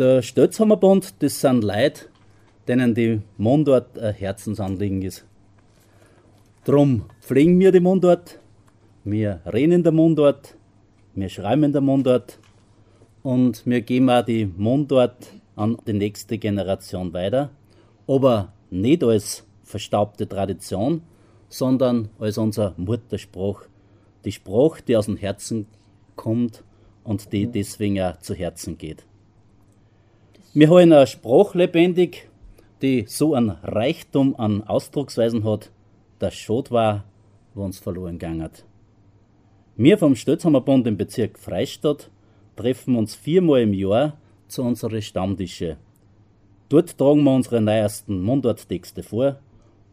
Der Stötzhammerbund, das sind Leute, denen die Mundart ein Herzensanliegen ist. Drum pflegen wir die Mundart, wir reden in der Mundart, wir schreiben in der Mundart und wir geben auch die Mundart an die nächste Generation weiter, aber nicht als verstaubte Tradition, sondern als unser Mutterspruch. Die Sprache, die aus dem Herzen kommt und die deswegen auch zu Herzen geht. Wir haben eine Sprache lebendig, die so einen Reichtum an Ausdrucksweisen hat, dass schade war, uns verloren gegangen hat. Wir vom Stötzhammerbund im Bezirk Freistadt treffen uns viermal im Jahr zu unseren Stammtische. Dort tragen wir unsere neuesten Mundarttexte vor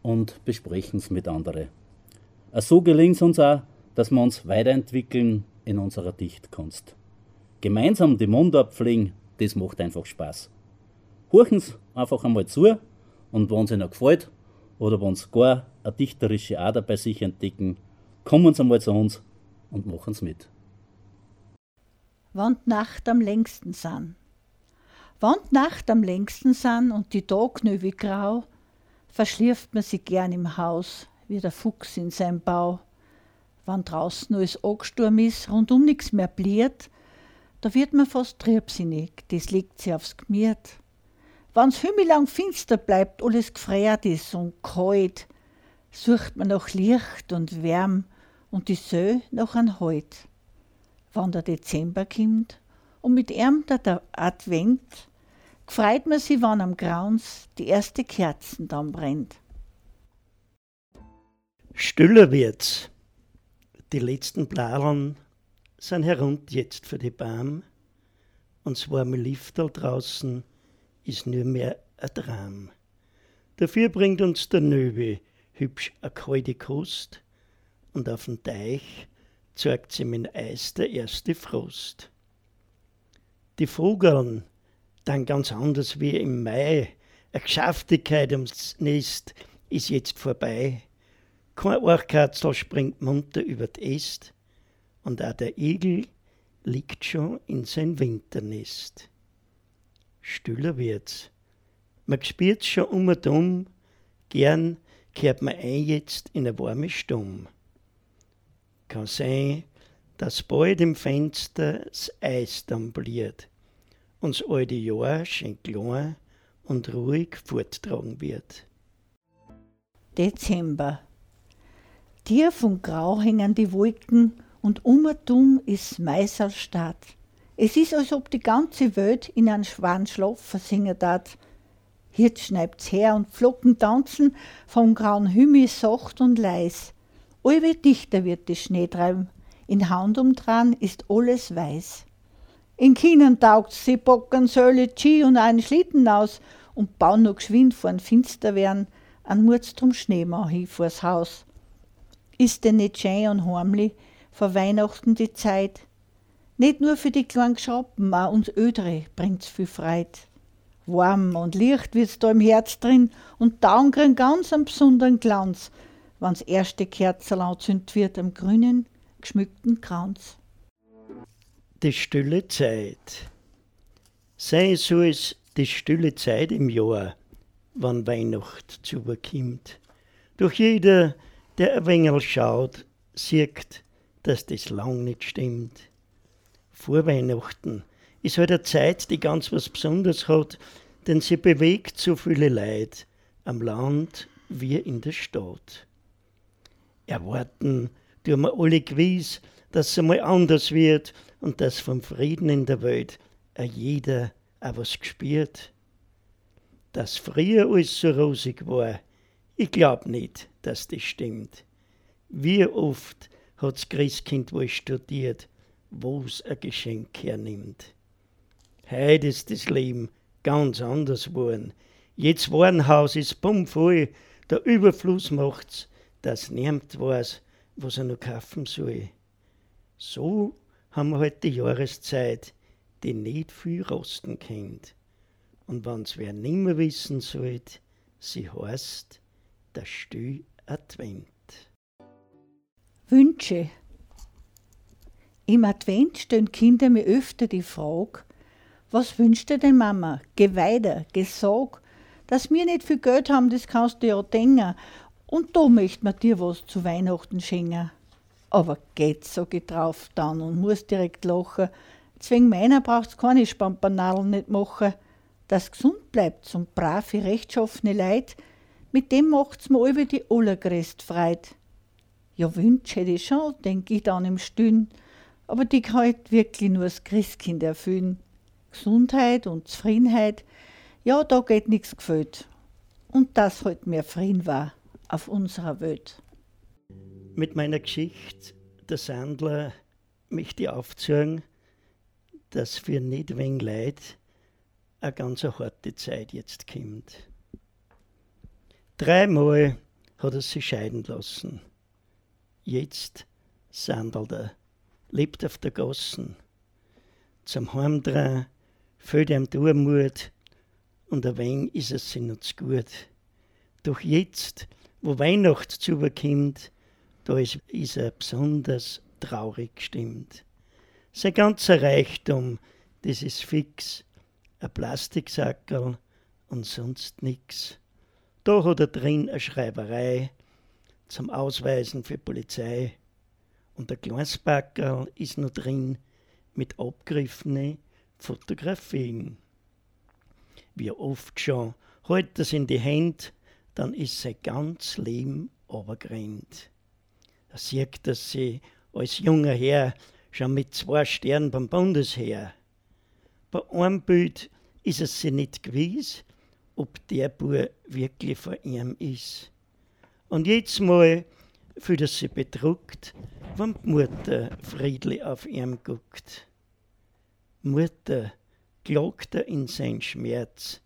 und besprechen es mit anderen. So gelingt es uns auch, dass wir uns weiterentwickeln in unserer Dichtkunst. Gemeinsam die Mundart pflegen, das macht einfach Spaß. Horchen Sie einfach einmal zu und wenn es Ihnen gefällt oder wenn Sie gar eine dichterische Ader bei sich entdecken, kommen Sie einmal zu uns und machen es mit. Wann die Nacht am längsten san. Wann die Nacht am längsten san und die Tag nö wie grau, verschlirft man sich gern im Haus, wie der Fuchs in seinem Bau. Wann draußen alles angesturm ist, rundum nix mehr bliert, da wird man fast triebsinnig, das legt sie aufs Gmiert. Wann's himmelang finster bleibt, alles gefriert ist und kalt, sucht man nach Licht und Wärm und die Sö nach an Halt. Wann der Dezember kommt und mit ihm der Advent, gefreut man sich, wann am Grauns die erste Kerzen dann brennt. Stiller wird's. Die letzten Bladern sind herunter jetzt für die Baum und zwar mit Lifter draußen ist nur mehr ein Traum. Dafür bringt uns der Nöwe hübsch a kalte Kost und auf dem Teich zeigt sie mit Eis der erste Frost. Die Vogeln, dann ganz anders wie im Mai, a Geschäftigkeit ums Nest ist jetzt vorbei. Kein Orchkatzel springt munter über Est und auch der Igel liegt schon in sein Winternest stiller wird's. Man spürt's schon um und um, gern kehrt man ein jetzt in eine warme Stumm. Kann sein, dass bald im Fenster das Eis dann bliert und das alte Jahr schön klein und ruhig forttragen wird. Dezember. Tief und grau hängen die Wolken und um und um ist Meißelstadt. Es ist, als ob die ganze Welt in einen schweren Schlaf versingen hat. Jetzt schneibt's her und Flocken tanzen vom grauen Himmel sacht und leis. Allwe dichter wird die Schnee treiben, in Handumdran ist alles weiß. In Chinen taugt's, sie bocken Söhle Ski und einen Schlitten aus und bauen noch geschwind vor'n Finster werden, an Murz drum Schneemann hin vors Haus. Ist denn nicht schön und heimlich vor Weihnachten die Zeit? Nicht nur für die kleinen Schrappen, auch uns Ödre bringt's viel Freit. Warm und Licht wird's da im Herz drin und Taugen kriegen ganz einen besonderen Glanz, wann's erste Kerzel anzündet wird am grünen, geschmückten Kranz. Die stille Zeit. Sei so es die stille Zeit im Jahr, wann Weihnacht zuberkimmt. Doch jeder, der ein wenig schaut, sieht, dass das lang nicht stimmt vor Weihnachten ist halt eine Zeit, die ganz was Besonderes hat, denn sie bewegt so viele Leute am Land wie in der Stadt. Erwarten tun wir alle gewiss, dass es einmal anders wird und dass vom Frieden in der Welt auch jeder auch was gespürt. Dass früher alles so rosig war, ich glaub nicht, dass das stimmt. Wie oft hat's Christkind wohl studiert wo's ein Geschenk hernimmt. Heute ist das Leben ganz anders geworden. Jetzt Warenhaus ist bummvoll, der Überfluss macht's, dass niemand weiß, was er noch kaufen soll. So haben wir halt die Jahreszeit, die nicht viel rosten kennt. Und wenn's wer nimmer wissen sollt, sie heißt der Stille Advent. Wünsche im Advent stellen Kinder mir öfter die Frage, Was wünscht dir denn Mama? Geh weiter, geh sag. Dass wir nicht viel Geld haben, das kannst du ja denken. Und da möcht man dir was zu Weihnachten schenken. Aber geht, ich drauf dann und muss direkt lachen. Zwing meiner braucht's keine Spampanadeln nicht machen. Dass gesund bleibt zum brave, rechtschaffene Leid, mit dem macht's mir über die allergrößte Freit. Ja, Wünsch hätte ich schon, denk ich dann im Stühn, aber die kann halt wirklich nur das Christkind erfüllen. Gesundheit und Zufriedenheit, ja, da geht nichts gefällt. Und das halt mehr Frieden war auf unserer Welt. Mit meiner Geschichte, der Sandler, möchte ich aufzeigen, dass für nicht wenig Leid eine ganz harte Zeit jetzt kommt. Dreimal hat er sich scheiden lassen. Jetzt sandelt er, lebt auf der Gassen. Zum Heimdrehen fällt ihm die Mut und ein wenig ist es sich noch zu gut. Doch jetzt, wo Weihnacht zubekommt, da ist, ist er besonders traurig gestimmt. Sein ganzer Reichtum, das ist fix, ein Plastiksackerl und sonst nix. Da hat er drin eine Schreiberei zum Ausweisen für Polizei. Und der Glasbackerl ist noch drin mit abgegriffenen Fotografien. Wie oft schon hält das in die Hände, dann ist sein ganz Leben runtergerannt. Da sieht dass sie als junger Herr schon mit zwei Sternen beim Bundesheer. Bei einem Bild ist es sie nicht gewiss, ob der Bub wirklich von ihm ist. Und jetzt mal fühlt er sich bedruckt, wenn die Mutter friedlich auf ihn guckt. Mutter, klagt er in sein Schmerz,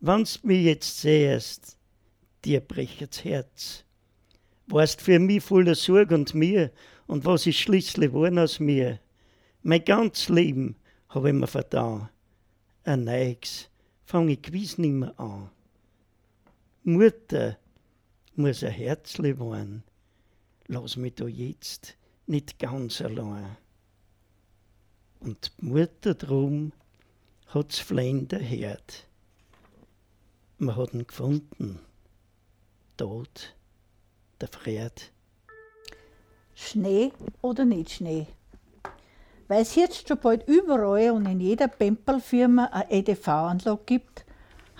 wann's mir jetzt sehst, dir brechet's Herz. Warst für mich voller Sorg und mir, und was ist schließlich geworden aus mir? Mein ganz Leben hab ich mir vertan. Ein Neues, fange ich gewiss nimmer an. Mutter muss ein Herzli waren, lass mich da jetzt nicht ganz allein. Und die Mutter drum hat's flehende Herd. Man hat ihn gefunden, tot, der Fried. Schnee oder nicht Schnee? Weil es jetzt schon bald überall und in jeder Pempelfirma eine EDV-Anlage gibt,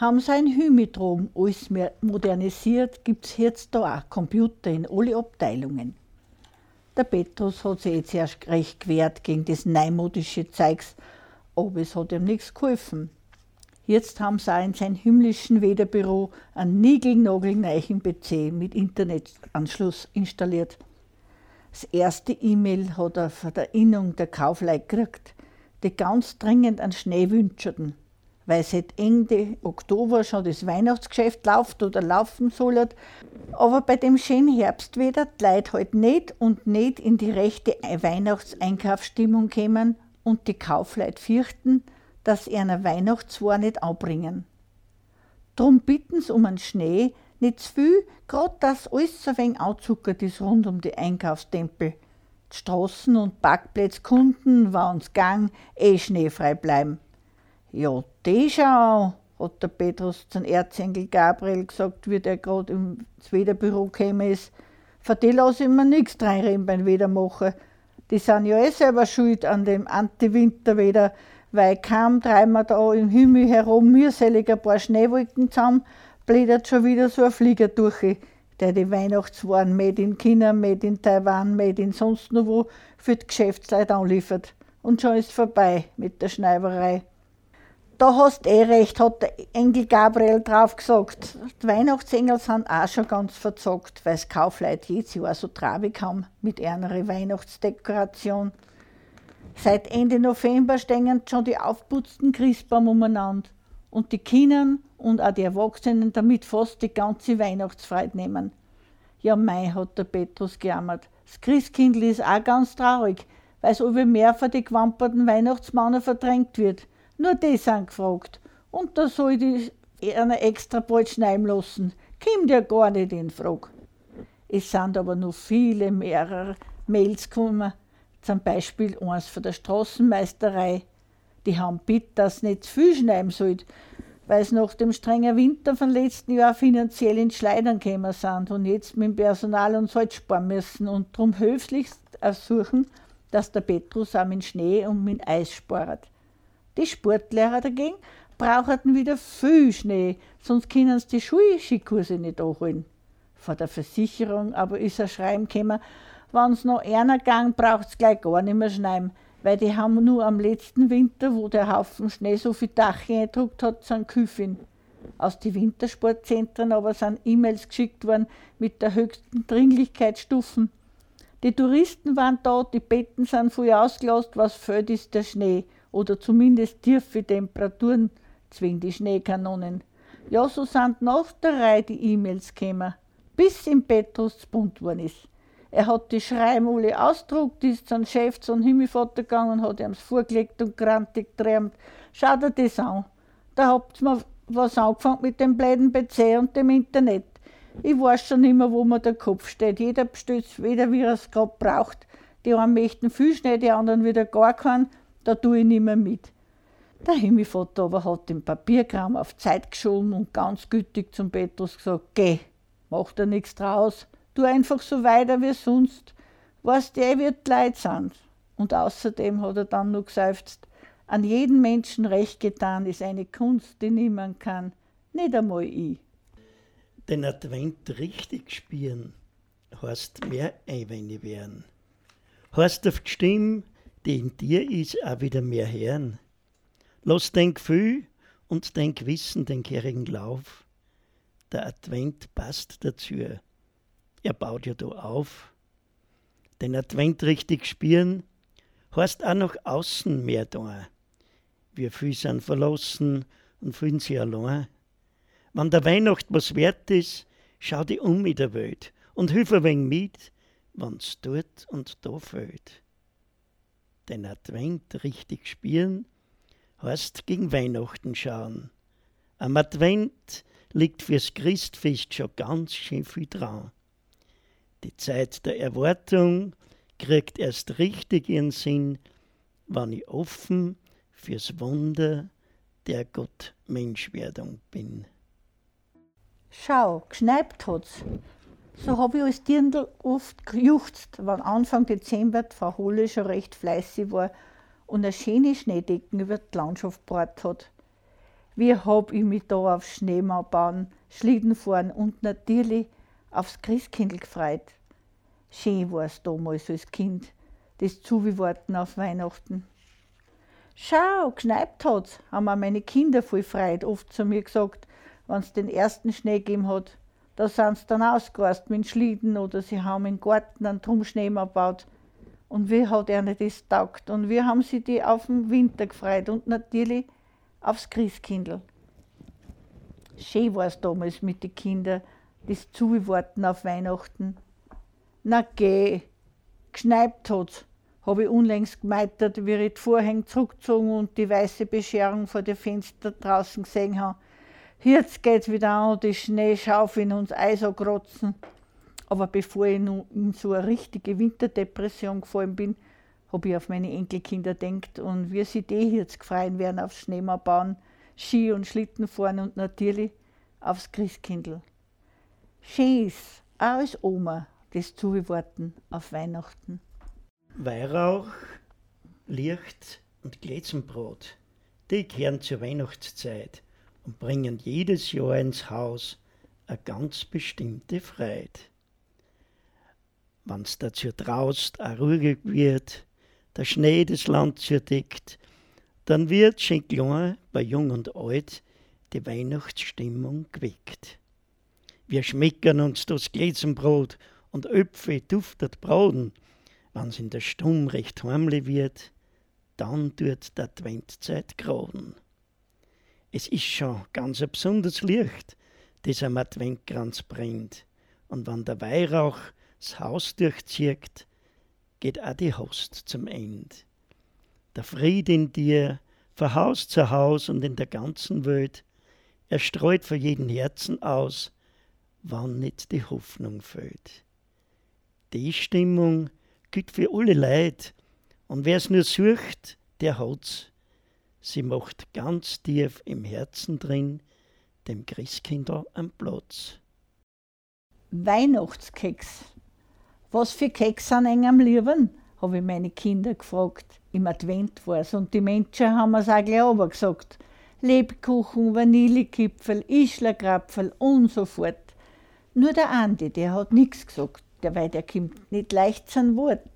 haben sie ein Hymidrom alles mehr modernisiert, gibt es jetzt da auch Computer in alle Abteilungen. Der Petrus hat sich jetzt erst recht gewehrt gegen das neumodische Zeugs, aber es hat ihm nichts geholfen. Jetzt haben sie auch in seinem himmlischen Wederbüro einen niegelnagelneuen PC mit Internetanschluss installiert. Das erste E-Mail hat er von der Innung der Kaufleute gekriegt, die ganz dringend einen Schnee wünschten, weil seit Ende Oktober schon das Weihnachtsgeschäft läuft oder laufen soll. Aber bei dem schönen Herbstwetter die Leute halt nicht und nicht in die rechte Weihnachtseinkaufsstimmung kämen und die Kaufleute fürchten, dass sie einer Weihnachtsware nicht anbringen. Drum bitten sie um einen Schnee, nicht zu viel, gerade dass alles so wenig anzuckert ist rund um die Einkaufstempel. Die Straßen und Parkplatzkunden, wo uns Gang eh schneefrei bleiben. Ja, die schau, hat der Petrus zum Erzengel Gabriel gesagt, wie der gerade ins Wederbüro gekommen ist. Für die lasse ich mir nichts reinreden beim Wedermachen. Die sind ja eh selber schuld an dem Anti-Winterwetter, weil kaum treiben wir da im Himmel herum mühselig ein paar Schneewolken zusammen, blättert schon wieder so ein Flieger durch, der die Weihnachtswaren made in China, made in Taiwan, made in sonst noch wo für die Geschäftsleute anliefert. Und schon ist vorbei mit der Schneiberei. Da hast eh recht, hat der Engel Gabriel drauf gesagt. Die Weihnachtsengel sind auch schon ganz verzockt, weil es Kaufleute jedes Jahr so trabig haben mit einer Weihnachtsdekoration. Seit Ende November stehen schon die aufputzten Christbaum umeinander und die Kinder und auch die Erwachsenen damit fast die ganze Weihnachtsfreude nehmen. Ja, mei, hat der Petrus gejammert. Das Christkindl ist auch ganz traurig, weil es über mehr von die gewamperten Weihnachtsmänner verdrängt wird. Nur die sind gefragt. Und da soll die einer extra bald schneiden lassen. Kommt ja gar nicht in Frage. Es sind aber noch viele mehrere Mails gekommen, zum Beispiel eins von der Straßenmeisterei, Die haben bitte, dass nicht zu viel schneiden sollt, weil es nach dem strengen Winter von letzten Jahr finanziell in Schleidern gekommen sind und jetzt mit dem Personal und Salz sparen müssen und darum höflichst ersuchen, dass der Petrus auch mit Schnee und mit Eis spart. Die Sportlehrer dagegen brauchten wieder viel Schnee, sonst können sie die Schulskikurse nicht anholen. Von der Versicherung aber ist ein Schreiben gekommen, wenn es noch einer gang braucht es gleich gar nicht mehr schneiden, weil die haben nur am letzten Winter, wo der Haufen Schnee so viel Dach eingedruckt hat, sind Küfin. Aus den Wintersportzentren aber sind E-Mails geschickt worden mit der höchsten Dringlichkeitsstufen. Die Touristen waren da, die Betten sind voll ausgelost, was fällt ist der Schnee oder zumindest tiefe Temperaturen zwingen die Schneekanonen. Ja, so sind nach der Reihe die E-Mails gekommen, bis im Petrus bunt worden ist. Er hat die Schreiben alle ausgedruckt, ist zum Chef, zum Himmelvater gegangen, hat ihm's vorgelegt und grantig geträumt. Schau dir das an. Da habt ihr was angefangen mit dem blöden PC und dem Internet. Ich weiß schon immer, wo mir der Kopf steht. Jeder bestellt weder wie er es gerade braucht. Die einen möchten viel schnell, die anderen wieder gar keinen. Da tue ich nicht mehr mit. Der Himmelvater aber hat den Papierkram auf Zeit geschoben und ganz gütig zum Petrus gesagt: Geh, mach da nichts draus tu einfach so weiter wie sonst, was der wird leid sind. Und außerdem hat er dann noch geseufzt, an jeden Menschen recht getan ist eine Kunst, die niemand kann, nicht einmal ich. Den Advent richtig spielen, heißt mehr Einwände werden. Heißt auf die Stimme, die in dir ist, auch wieder mehr hören. Lass dein Gefühl und dein Gewissen den gehörigen Lauf. Der Advent passt dazu er baut ja da auf. Den Advent richtig spüren, heißt auch nach außen mehr da. Wir viel sind verlassen und fühlen sich allein. Wenn der Weihnacht was wert ist, schau dich um in der Welt und hilf ein wenig mit, wenn's dort und da fällt. Den Advent richtig spüren, heißt gegen Weihnachten schauen. Am Advent liegt fürs Christfest schon ganz schön viel dran. Die Zeit der Erwartung kriegt erst richtig ihren Sinn, wann ich offen fürs Wunder der Gott-Menschwerdung bin. Schau, geschneit hat's. So habe ich als Dirndl oft gejuchzt, wenn Anfang Dezember die Frau Holle schon recht fleißig war und eine schöne Schneedecken über die Landschaft gebracht hat. Wie hab ich mich da auf Schneemann bauen, Schlitten fahren und natürlich aufs Christkindl gefreut. Schön war es damals als Kind, das Zuwarten auf Weihnachten. Schau, geschneit hat's, haben auch meine Kinder voll freit oft zu mir gesagt, wenn's den ersten Schnee gegeben hat. Da sind sie dann ausgereist mit dem Schlitten oder sie haben im Garten einen Trumschneemann gebaut. Und wie hat er nicht das taugt? Und wir haben sie die auf den Winter gefreut und natürlich aufs Christkindl. Schön war es damals mit den Kindern, das Zuwarten auf Weihnachten. Na geh, geschneit hat's, habe ich unlängst gemeitert, wie ich die Vorhänge zurückgezogen und die weiße Bescherung vor den Fenstern draußen gesehen habe. Jetzt geht's wieder an und die Schneeschaufeln uns Eis ankratzen. Aber bevor ich nun in so eine richtige Winterdepression gefallen bin, habe ich auf meine Enkelkinder denkt und wie sie die jetzt gefreien werden aufs Schneemann bauen, Ski und Schlitten fahren und natürlich aufs Christkindl. Schön ist, auch als Oma, das Zuwarten auf Weihnachten. Weihrauch, Licht und Glätzenbrot, die kehren zur Weihnachtszeit und bringen jedes Jahr ins Haus eine ganz bestimmte Freude. Wenn's dazu traust, auch ruhig wird, der Schnee das Land zerdeckt, dann wird schon klein, bei Jung und Alt, die Weihnachtsstimmung geweckt. Wir schmecken uns das Glätzenbrot und Öpfe duftet brauden. Wenn's in der Stumm recht heimlich wird, dann tut der Adventzeit graden. Es ist schon ganz ein besonderes Licht, das am Adventkranz brennt. Und wenn der Weihrauch das Haus durchzieht, geht auch die Host zum End. Der Fried in dir, von Haus zu Haus und in der ganzen Welt, er streut für jeden Herzen aus, wann nicht die Hoffnung fällt die Stimmung gilt für alle Leute. Und wer es nur sucht, der hat's. Sie macht ganz tief im Herzen drin dem Christkindl am Platz. Weihnachtskeks. Was für Keks sind eng am lieben? habe ich meine Kinder gefragt. Im Advent war's und die Menschen haben es auch gleich aber gesagt. Lebkuchen, Vanillekipfel, Ischlerkrapfel und so fort. Nur der Andi, der hat nichts gesagt, der weil der kommt nicht leicht sein Wort.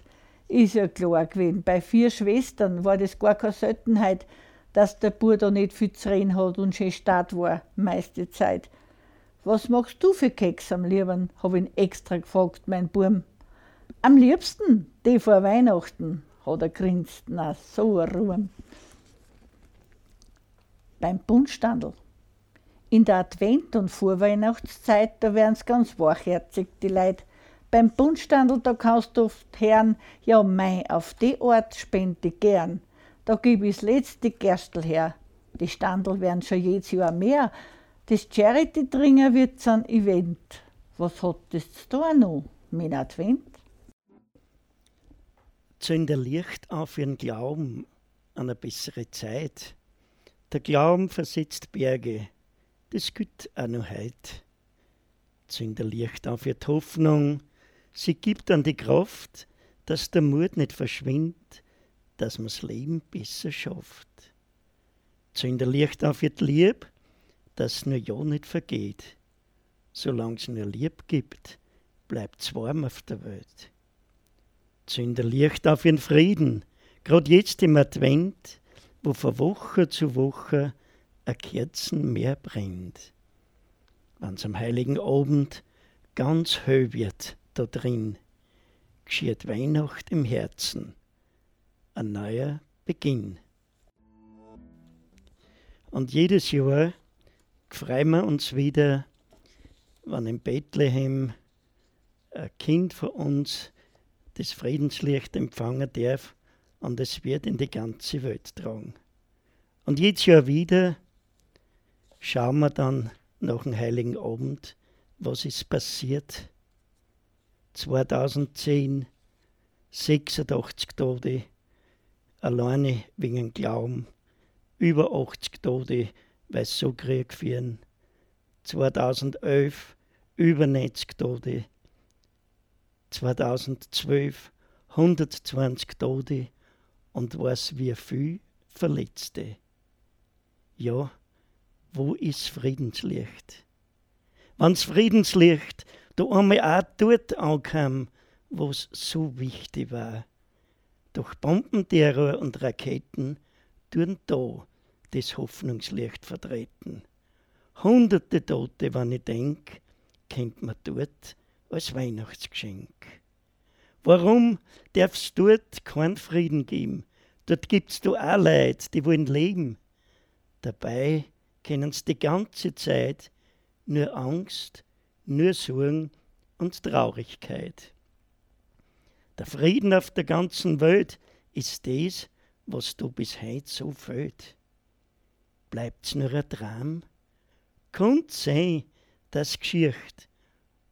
Ist ja klar gewesen, bei vier Schwestern war das gar keine Seltenheit, dass der Bub da nicht viel zu reden hat und schön stark war, meiste Zeit. Was machst du für Keks am liebsten? hab ihn extra gefragt, mein Burm. Am liebsten, die vor Weihnachten, hat er grinst. Na, so eine Ruhe. Beim Buntstandel. In der Advent- und Vorweihnachtszeit, da werden's ganz wachherzig, die Leute. Beim Buntstandel, da kannst du oft hören, ja mei, auf die Art spende gern. Da gib ich das letzte Gerstl her. Die Standel werden schon jedes Jahr mehr, das Charity-Dringer wird so ein Event. Was hat das da noch mit Advent? Zünde Licht auf ihren Glauben an eine bessere Zeit. Der Glauben versetzt Berge, das gibt auch noch heut. Zünde Licht auf ihre Hoffnung, sie gibt an die Kraft, dass der Mut nicht verschwindet, dass man's Leben besser schafft. Zünde Licht auf ihr Lieb, dass nur ja nicht vergeht. Solang's nur Lieb gibt, bleibt's warm auf der Welt. Zünde Licht auf ihren Frieden, grad jetzt im Advent, wo von Woche zu Woche a Kerzen mehr brennt. Wann's am heiligen Abend ganz hell wird da drin, geschieht Weihnacht im Herzen, ein neuer Beginn. Und jedes Jahr freuen wir uns wieder, wenn in Bethlehem ein Kind von uns das Friedenslicht empfangen darf und es wird in die ganze Welt tragen. Und jedes Jahr wieder schauen wir dann nach dem Heiligen Abend, was ist passiert. 2010, 86 Tote, alleine wegen Glauben, über 80 Tote weil so Krieg führen. 2011 über 90 Tote. 2012 120 Tote und was wie viel Verletzte. Ja, wo ist Friedenslicht? Wann's Friedenslicht da einmal auch dort ankam, wo's so wichtig war. Doch Bombenterror und Raketen tun da das Hoffnungslicht vertreten. Hunderte Tote, wenn ich denk, kennt man dort als Weihnachtsgeschenk. Warum darf's dort keinen Frieden geben? Dort gibt's du auch Leute, die wollen leben. Dabei kennen's die ganze Zeit nur Angst, nur Sorgen und Traurigkeit. Der Frieden auf der ganzen Welt ist das, was du bis heute so fehlt bleibt's nur ein Traum? Kommt sein, das Geschicht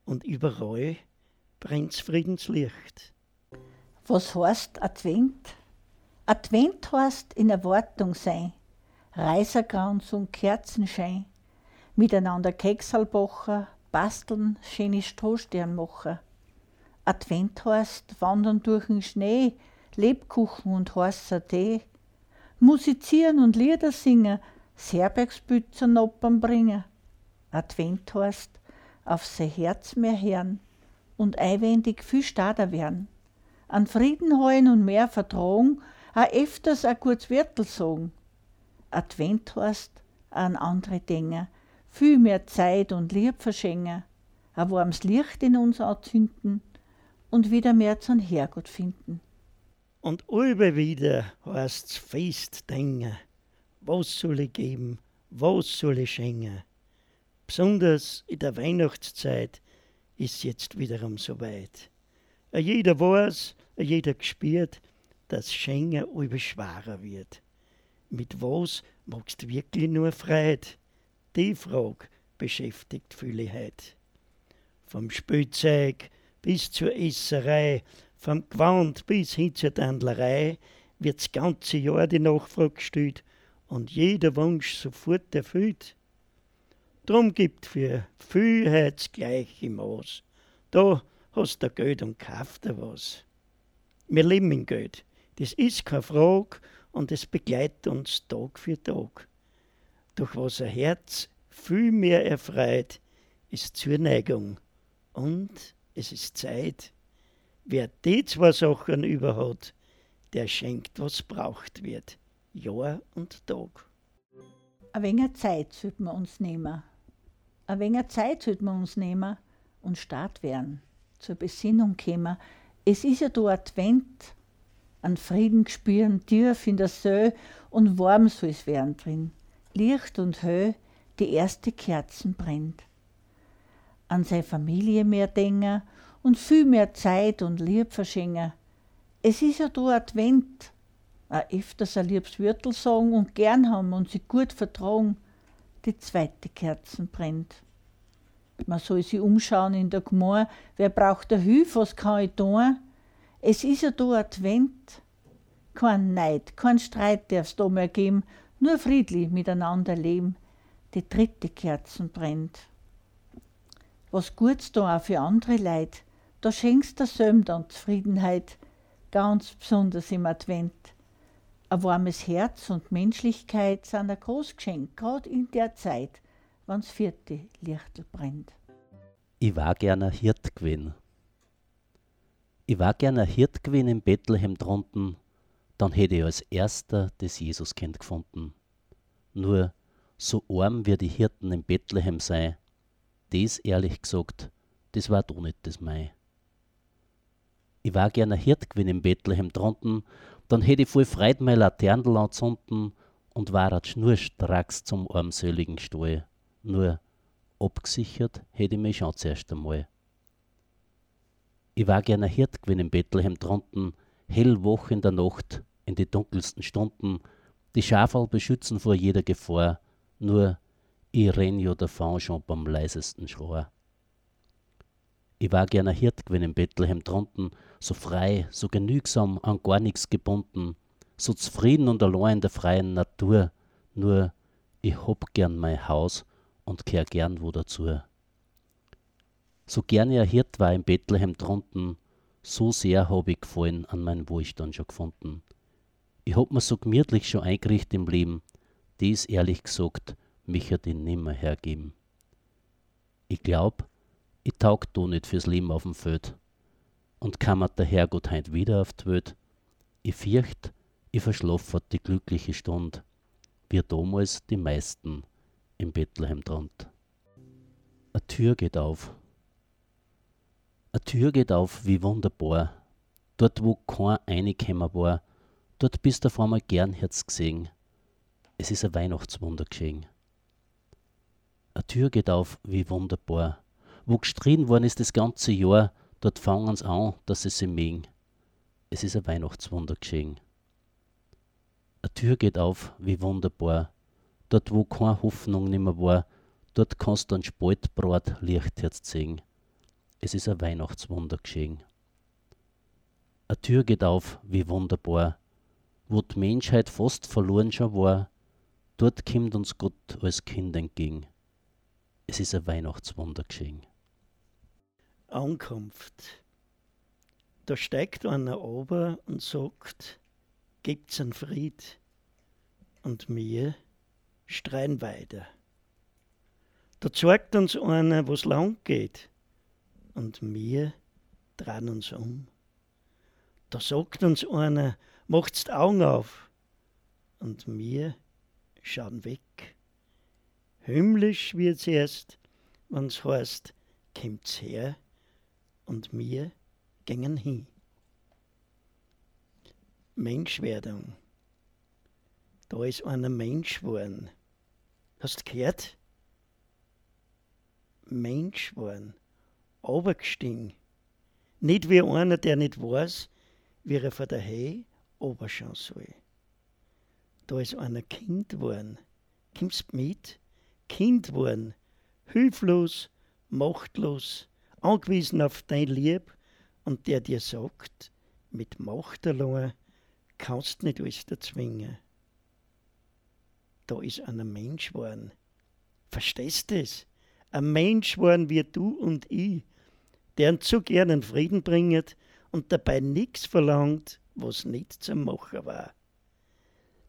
und überall brennt's Friedenslicht. Was heißt Advent? Advent heißt in Erwartung sein, Reisergrauns und Kerzenschein, miteinander Keksal bachen, basteln, schöne Strohstern machen. Advent heißt wandern durch den Schnee, Lebkuchen und heißer Tee, musizieren und Lieder singen, Serbergsbützer noppern bringen. Advent heißt, auf sein Herz mehr hören und einwendig viel stader werden. An Frieden heulen und mehr Vertrauen, a öfters a kurz Wirtel sagen. Advent heißt, an andere Dinge, viel mehr Zeit und Lieb verschenken, a warmes Licht in uns anzünden und wieder mehr zum Herrgott finden. Und alle wieder heißt's fest denken was soll ich geben, was soll ich schenken. Besonders in der Weihnachtszeit ist jetzt wiederum so weit. Jeder weiß, jeder gespürt, dass Schenken über schwerer wird. Mit was magst du wirklich nur Freude? Die Frage beschäftigt viele heute. Vom Spielzeug bis zur Esserei, vom Gewand bis hin zur Tandlerei wird das ganze Jahr die Nachfrage gestellt und jeder Wunsch sofort erfüllt. Drum gibt für Vielheits gleiche Maß. Da hast du Geld und kauft dir was. Wir leben in Geld. Das ist keine Frage und es begleitet uns Tag für Tag. Doch was ein Herz viel mehr erfreut, ist Zuneigung und es ist Zeit. Wer die zwei Sachen über hat, der schenkt, was braucht wird, Jahr und Tag. Ein wenig Zeit sollten wir uns nehmen. Ein wenig Zeit sollten wir uns nehmen und Start werden, zur Besinnung kommen. Es ist ja da Advent, an Frieden spüren, tief in der Söh und warm soll es werden drin. Licht und Höhe, die erste Kerzen brennt. An seine Familie mehr denken und viel mehr Zeit und Lieb verschenken. Es ist ja da Advent, auch öfters ein liebes Wörtel sagen und gern haben und sich gut vertragen. Die zweite Kerzen brennt. Man soll sich umschauen in der Gmor, wer braucht der Hilfe, was kann ich tun? Es ist ja da Advent. Kein Neid, kein Streit darf's da mehr geben, nur friedlich miteinander leben. Die dritte Kerzen brennt. Was Gutes da auch für andere Leid, da schenkst der Söm dann Zufriedenheit, ganz besonders im Advent. Ein warmes Herz und Menschlichkeit sind ein Großgeschenk, gerade in der Zeit, wann's vierte Lichtel brennt. Ich war gerne Hirt gewesen. Ich war gerne Hirt gewesen in Bethlehem drunten, dann hätte ich als erster das Jesuskind gefunden. Nur so arm wie die Hirten in Bethlehem sei, das ehrlich gesagt, das war doch nicht das Mai. Ich war gerne Hirt gewesen in Bethlehem drunten, dann hätte ich voll Freude meine Laternel anzünden und war schnurstracks zum armseligen Stall. Nur abgesichert hätte ich mich schon zuerst einmal. Ich war gern ein Hirt gewesen in Bethlehem drunten, hellwach in der Nacht, in die dunkelsten Stunden, die Schafal beschützen vor jeder Gefahr, nur ich renn ja davon schon beim leisesten Schrei. Ich war gern ein Hirt gewesen in Bethlehem drunten, so frei, so genügsam, an gar nichts gebunden, so zufrieden und allein in der freien Natur, nur ich hab gern mein Haus und kehr gern wo dazu so gern ich ein Hirt war in Bethlehem drunten, so sehr hab ich gefallen an mein Wohlstand schon gefunden. Ich hab mir so gemütlich schon eingerichtet im Leben, dies ehrlich gesagt, mich hat ihn nimmer hergeben. Ich glaub, ich taug do nicht fürs Leben auf dem Feld. Und kam der Herrgott heut wieder auf die Welt, ich fürcht, ich verschlaffert die glückliche Stund, wie damals die meisten im Bethlehem drunter. A Tür geht auf, eine Tür geht auf, wie wunderbar. Dort, wo kein reingekommen war, dort bist du auf einmal gern Herz gesehen. Es ist ein Weihnachtswunder geschehen. Eine Tür geht auf, wie wunderbar. Wo gestritten worden ist das ganze Jahr, dort fangen sie an, dass sie sich mögen. Es ist ein Weihnachtswunder geschehen. Eine Tür geht auf, wie wunderbar. Dort, wo keine Hoffnung nimmer war, dort kannst du ein Spaltbrot Lichtherz sehen. Es ist ein Weihnachtswunder geschehen. Eine Tür geht auf, wie wunderbar. Wo die Menschheit fast verloren schon war, dort kommt uns Gott als Kind entgegen. Es ist ein Weihnachtswunder geschehen. Ankunft. Da steigt einer ober und sagt, gibt's einen Fried. Und mir streien weiter. Da zeigt uns einer, wo's lang geht und wir drehen uns um. Da sagt uns einer, macht's die Augen auf. Und wir schauen weg. Himmlisch wird's erst, wenn's heißt, kommt's her und wir gingen hin. Menschwerdung. Da ist einer Mensch geworden. Hast du gehört? Mensch geworden runtergestiegen. Nicht wie einer, der nicht weiß, wie er von der Hei runterschauen soll. Da ist einer Kind geworden. Kommst mit? Kind geworden. Hilflos, machtlos, angewiesen auf dein Lieb und der dir sagt, mit Macht allein kannst nicht alles erzwingen. da ist einer Mensch geworden. Verstehst du das? Ein Mensch geworden wie du und ich, der einen zu gern Frieden bringt und dabei nichts verlangt, was nicht zu machen war.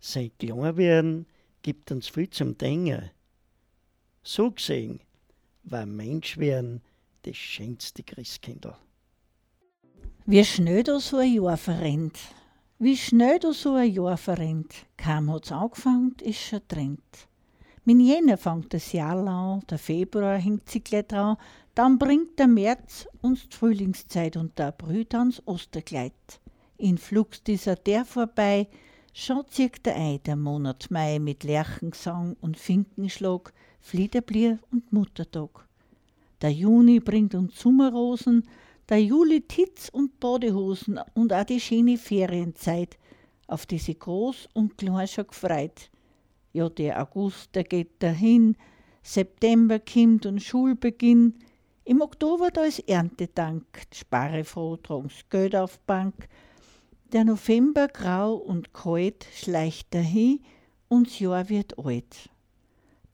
Sein Kleinwerden gibt uns viel zum Denken. So gesehen war Menschwerden das schönste Christkindl. Wie schnell da so ein Jahr verrennt. Wie schnell da so ein Jahr verrennt. Kaum hat's angefangen, ist schon trennt. Min Jänner fängt das Jahr an, der Februar hängt sich gleich dran, dann bringt der März uns die Frühlingszeit und der April dann Osterkleid. In Flux dieser der vorbei, schon zieht der Ei der Monat Mai mit Lerchengesang und Finkenschlag, Fliederblier und Muttertag. Der Juni bringt uns Sommerrosen, der Juli Titz und Badehosen und auch die schöne Ferienzeit, auf die sie groß und klein schon gefreut. Ja, der August, der geht dahin, September kommt und Schulbeginn. Im Oktober da ist Erntedank, spare froh, tragen's Geld auf Bank. Der November grau und kalt schleicht dahin und Jahr wird alt.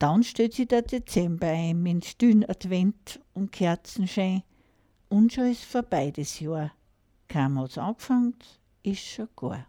Dann stellt sich der Dezember ein mit stillen Advent und Kerzenschein. Und schon ist vorbei das Jahr. Kaum hat's angefangen, ist schon gar.